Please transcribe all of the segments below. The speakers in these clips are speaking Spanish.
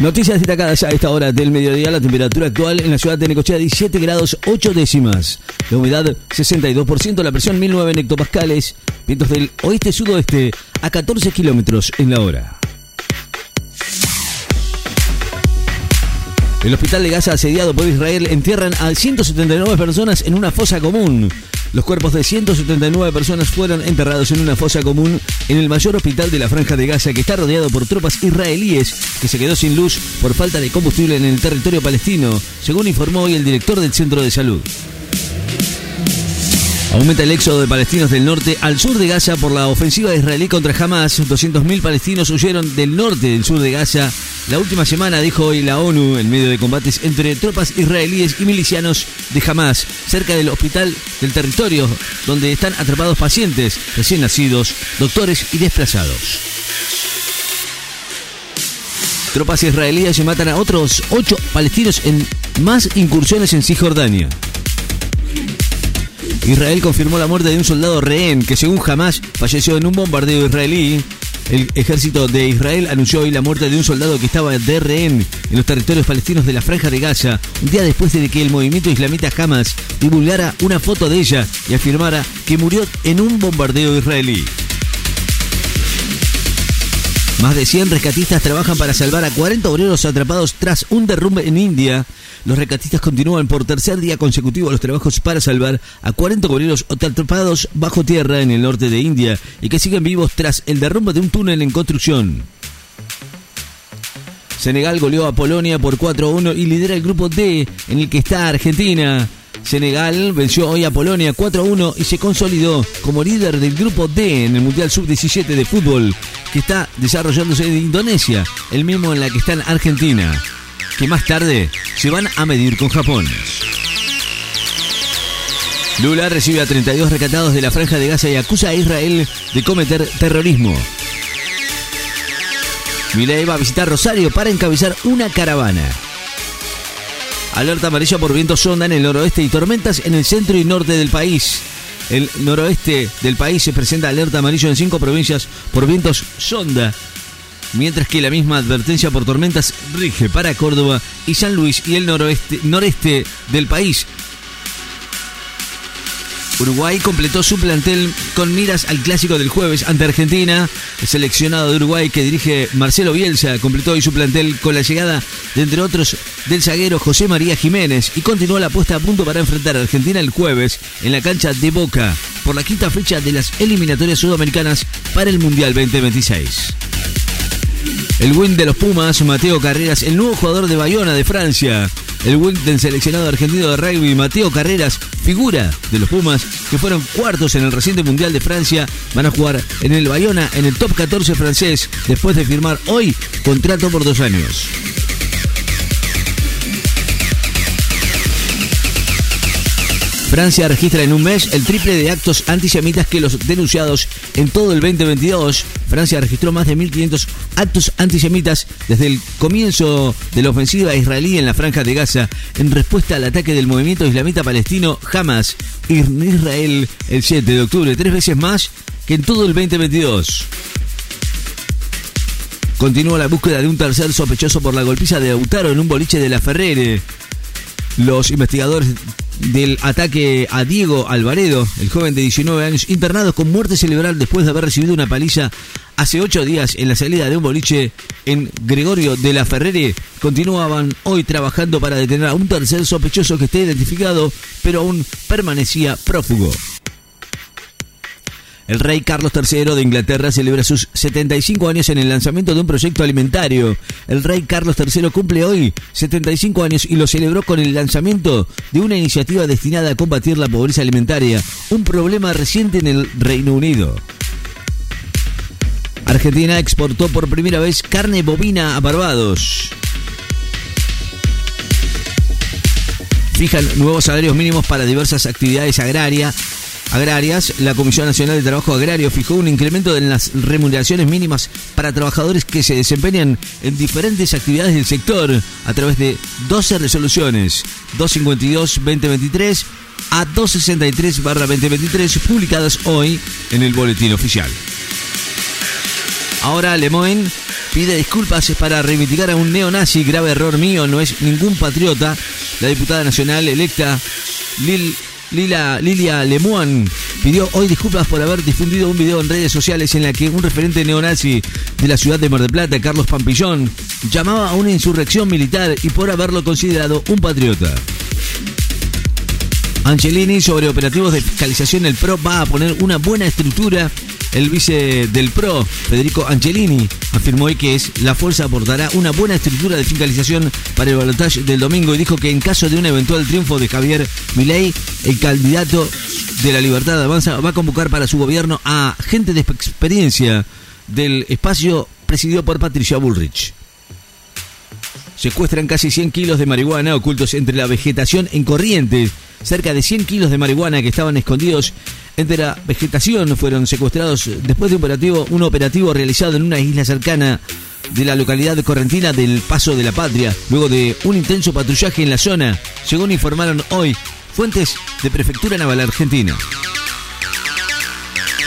Noticias destacadas a esta hora del mediodía. La temperatura actual en la ciudad de Necochea 17 grados 8 décimas. La humedad 62%, la presión 1009 hectopascales. Vientos del oeste-sudoeste a 14 kilómetros en la hora. El hospital de Gaza asediado por Israel entierran a 179 personas en una fosa común. Los cuerpos de 179 personas fueron enterrados en una fosa común en el mayor hospital de la Franja de Gaza que está rodeado por tropas israelíes que se quedó sin luz por falta de combustible en el territorio palestino, según informó hoy el director del centro de salud. Aumenta el éxodo de palestinos del norte al sur de Gaza por la ofensiva israelí contra Hamas. 200.000 palestinos huyeron del norte del sur de Gaza. La última semana, dijo hoy la ONU, en medio de combates entre tropas israelíes y milicianos de Hamas, cerca del hospital del territorio, donde están atrapados pacientes, recién nacidos, doctores y desplazados. Tropas israelíes matan a otros ocho palestinos en más incursiones en Cisjordania. Israel confirmó la muerte de un soldado rehén que según Hamas falleció en un bombardeo israelí. El ejército de Israel anunció hoy la muerte de un soldado que estaba de rehén en los territorios palestinos de la Franja de Gaza, un día después de que el movimiento islamita Hamas divulgara una foto de ella y afirmara que murió en un bombardeo israelí. Más de 100 rescatistas trabajan para salvar a 40 obreros atrapados tras un derrumbe en India. Los rescatistas continúan por tercer día consecutivo los trabajos para salvar a 40 obreros atrapados bajo tierra en el norte de India y que siguen vivos tras el derrumbe de un túnel en construcción. Senegal goleó a Polonia por 4-1 y lidera el grupo D en el que está Argentina. Senegal venció hoy a Polonia 4-1 y se consolidó como líder del grupo D en el Mundial Sub-17 de fútbol que está desarrollándose en Indonesia, el mismo en la que está en Argentina, que más tarde se van a medir con Japón. Lula recibe a 32 recatados de la franja de Gaza y acusa a Israel de cometer terrorismo. Milei va a visitar Rosario para encabezar una caravana. Alerta amarilla por viento sonda en el noroeste y tormentas en el centro y norte del país. El noroeste del país se presenta alerta amarillo en cinco provincias por vientos sonda, mientras que la misma advertencia por tormentas rige para Córdoba y San Luis y el noroeste, noreste del país. Uruguay completó su plantel con miras al clásico del jueves ante Argentina. El seleccionado de Uruguay que dirige Marcelo Bielsa completó hoy su plantel con la llegada de entre otros del zaguero José María Jiménez y continuó la puesta a punto para enfrentar a Argentina el jueves en la cancha de Boca por la quinta fecha de las eliminatorias sudamericanas para el Mundial 2026. El win de los Pumas, Mateo Carreras, el nuevo jugador de Bayona de Francia. El del seleccionado argentino de rugby, Mateo Carreras, figura de los Pumas, que fueron cuartos en el reciente Mundial de Francia, van a jugar en el Bayona en el top 14 francés, después de firmar hoy contrato por dos años. Francia registra en un mes el triple de actos antisemitas que los denunciados en todo el 2022. Francia registró más de 1.500 actos antisemitas desde el comienzo de la ofensiva israelí en la franja de Gaza en respuesta al ataque del movimiento islamita palestino Hamas en Israel el 7 de octubre, tres veces más que en todo el 2022. Continúa la búsqueda de un tercer sospechoso por la golpiza de Autaro en un boliche de la Ferrere. Los investigadores del ataque a Diego Alvaredo, el joven de 19 años, internado con muerte cerebral después de haber recibido una paliza hace ocho días en la salida de un boliche en Gregorio de la Ferrere, continuaban hoy trabajando para detener a un tercer sospechoso que esté identificado, pero aún permanecía prófugo. El rey Carlos III de Inglaterra celebra sus 75 años en el lanzamiento de un proyecto alimentario. El rey Carlos III cumple hoy 75 años y lo celebró con el lanzamiento de una iniciativa destinada a combatir la pobreza alimentaria, un problema reciente en el Reino Unido. Argentina exportó por primera vez carne bovina a Barbados. Fijan nuevos salarios mínimos para diversas actividades agrarias agrarias, la Comisión Nacional de Trabajo Agrario fijó un incremento en las remuneraciones mínimas para trabajadores que se desempeñan en diferentes actividades del sector a través de 12 resoluciones 252-2023 a 263-2023 publicadas hoy en el Boletín Oficial. Ahora Lemoyne pide disculpas para reivindicar a un neonazi. Grave error mío, no es ningún patriota. La diputada nacional electa Lil Lila, Lilia Lemoine pidió hoy disculpas por haber difundido un video en redes sociales en la que un referente neonazi de la ciudad de Mar del Plata, Carlos Pampillón, llamaba a una insurrección militar y por haberlo considerado un patriota. Angelini sobre operativos de fiscalización el PRO va a poner una buena estructura. El vice del PRO, Federico Angelini, afirmó hoy que es, la fuerza aportará una buena estructura de fiscalización para el balotaje del domingo y dijo que en caso de un eventual triunfo de Javier Milei, el candidato de la Libertad de Avanza va a convocar para su gobierno a gente de experiencia del espacio presidido por Patricia Bullrich. Secuestran casi 100 kilos de marihuana ocultos entre la vegetación en Corrientes. Cerca de 100 kilos de marihuana que estaban escondidos entre la vegetación fueron secuestrados después de un operativo, un operativo realizado en una isla cercana de la localidad de correntina del Paso de la Patria, luego de un intenso patrullaje en la zona, según informaron hoy fuentes de Prefectura Naval Argentina.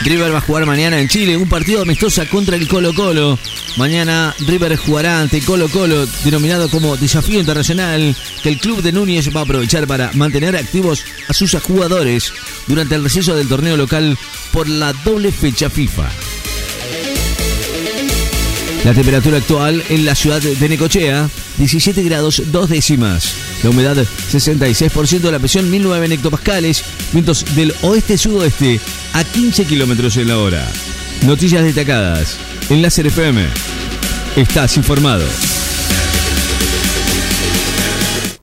River va a jugar mañana en Chile un partido amistoso contra el Colo Colo. Mañana River jugará ante Colo Colo, denominado como desafío internacional, que el club de Núñez va a aprovechar para mantener activos a sus jugadores durante el receso del torneo local por la doble fecha FIFA. La temperatura actual en la ciudad de Necochea, 17 grados 2 décimas. La humedad 66%, la presión 1009 hectopascales, vientos del oeste-sudoeste a 15 kilómetros en la hora. Noticias destacadas en Láser FM. Estás informado.